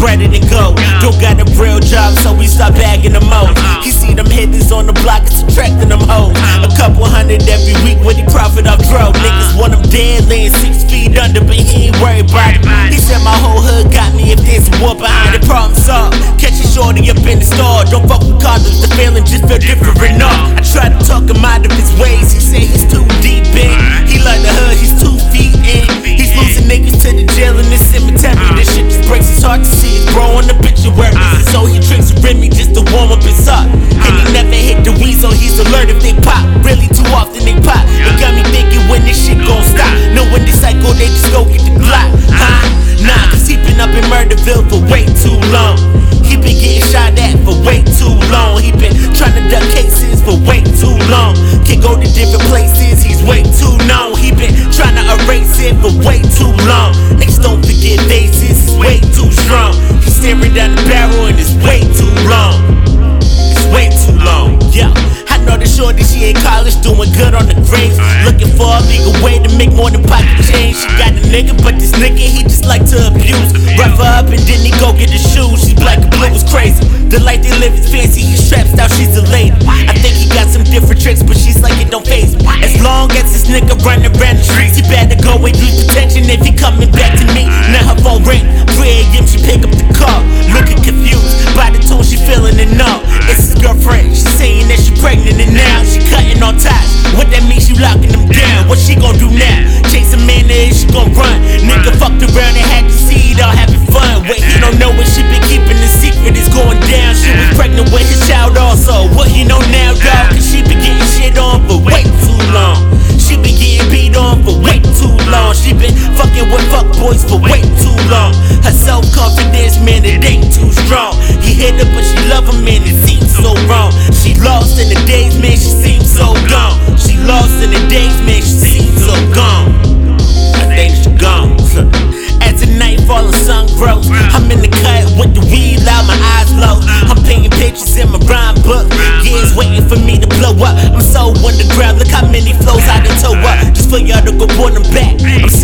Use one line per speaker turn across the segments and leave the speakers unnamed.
ready to go. Uh-huh. Don't got a real job, so we start bagging them out. Uh-huh. He see them hitters on the block, it's attracting them hoes. Uh-huh. A couple hundred every week when the profit off dro. Niggas want him dead, laying six feet under, but he ain't worried about it. He said my whole hood got me if there's a war behind it. Problem solved. Catch a shorty up in the store. Don't fuck with condoms, the feeling just feel different enough. I tried to talk him out of his ways, he said he's too deep in. So he drinks Remy just to warm up his heart. And he never hit the so he's alert if they pop. Really too often they pop. It got me thinking when this shit gon' stop. Knowing this cycle, they just go get the Glock. Huh? Nah, cause he been up in Murderville for way too long. Trying to erase it for way too long. Niggas don't forget faces, it's way too strong. He's staring down the barrel and it's way too long. It's way too long. Yeah, I know the shorty, she in college, doing good on the grades. Looking for a legal way to make more than pocket change. She got a nigga, but this nigga, he just like to abuse. Rough her up and then he go get the shoes. She's black and blue, is crazy. The life they live is fancy, he straps out, she's a lady. I think he got some different tricks, but she's like, it don't phase me. As long as this nigga running around the streets, he better go and use protection if he coming back to me. Now her phone ring, 3 a.m. she pick up the call, looking confused by the tone she feeling it now. It's his girlfriend, she saying that she pregnant and now she cutting on ties. What that means, She locking them down. What she gon' do now? Chase a man there, she gon' run. Nigga fucked around and had boys for way too long. Her self confidence, man, it ain't too strong. He hit her, but she love him, man, it seems so wrong. She lost in the days, man, she seems so gone. She lost in the days, man, she seems so gone. I think she gone. As the night fall, the sun grows. I'm in the cut with the weed loud, my eyes low. I'm painting pictures in my rhyme book. Years waiting for me to blow up. I'm so underground, look how many flows I done toe up. Just for y'all to go pull them back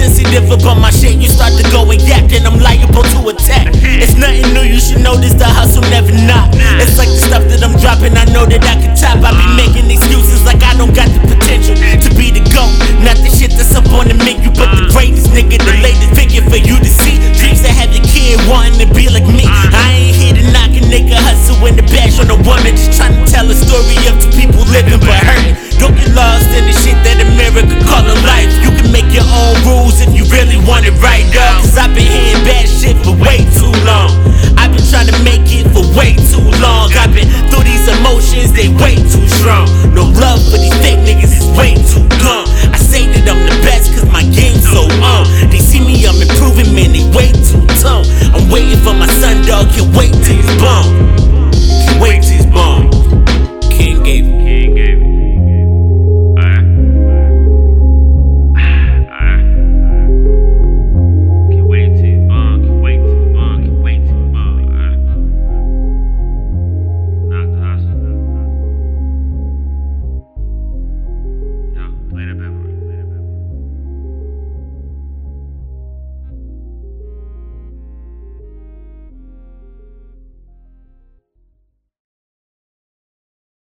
sensitive about my shit, you start to go and yak, then I'm liable to attack. It's nothing new, you should notice the hustle never not. It's like the stuff that I'm dropping, I know that I can top. I be making excuses like I don't got the potential to be the GOAT. Not the shit that's up on the menu, but the greatest nigga, the latest figure for you to see. Dreams that have your kid wanting to be like me. I ain't here to knock a nigga hustle in the bash on a woman, just trying to tell a story of strong. Dropping through these emotions, they way too strong. No love for these fake niggas, it's way too dumb. I say that I'm the best cause my game's so on. They see me, I'm improving, man, they way too dumb. I'm waiting for my son, dog, can't wait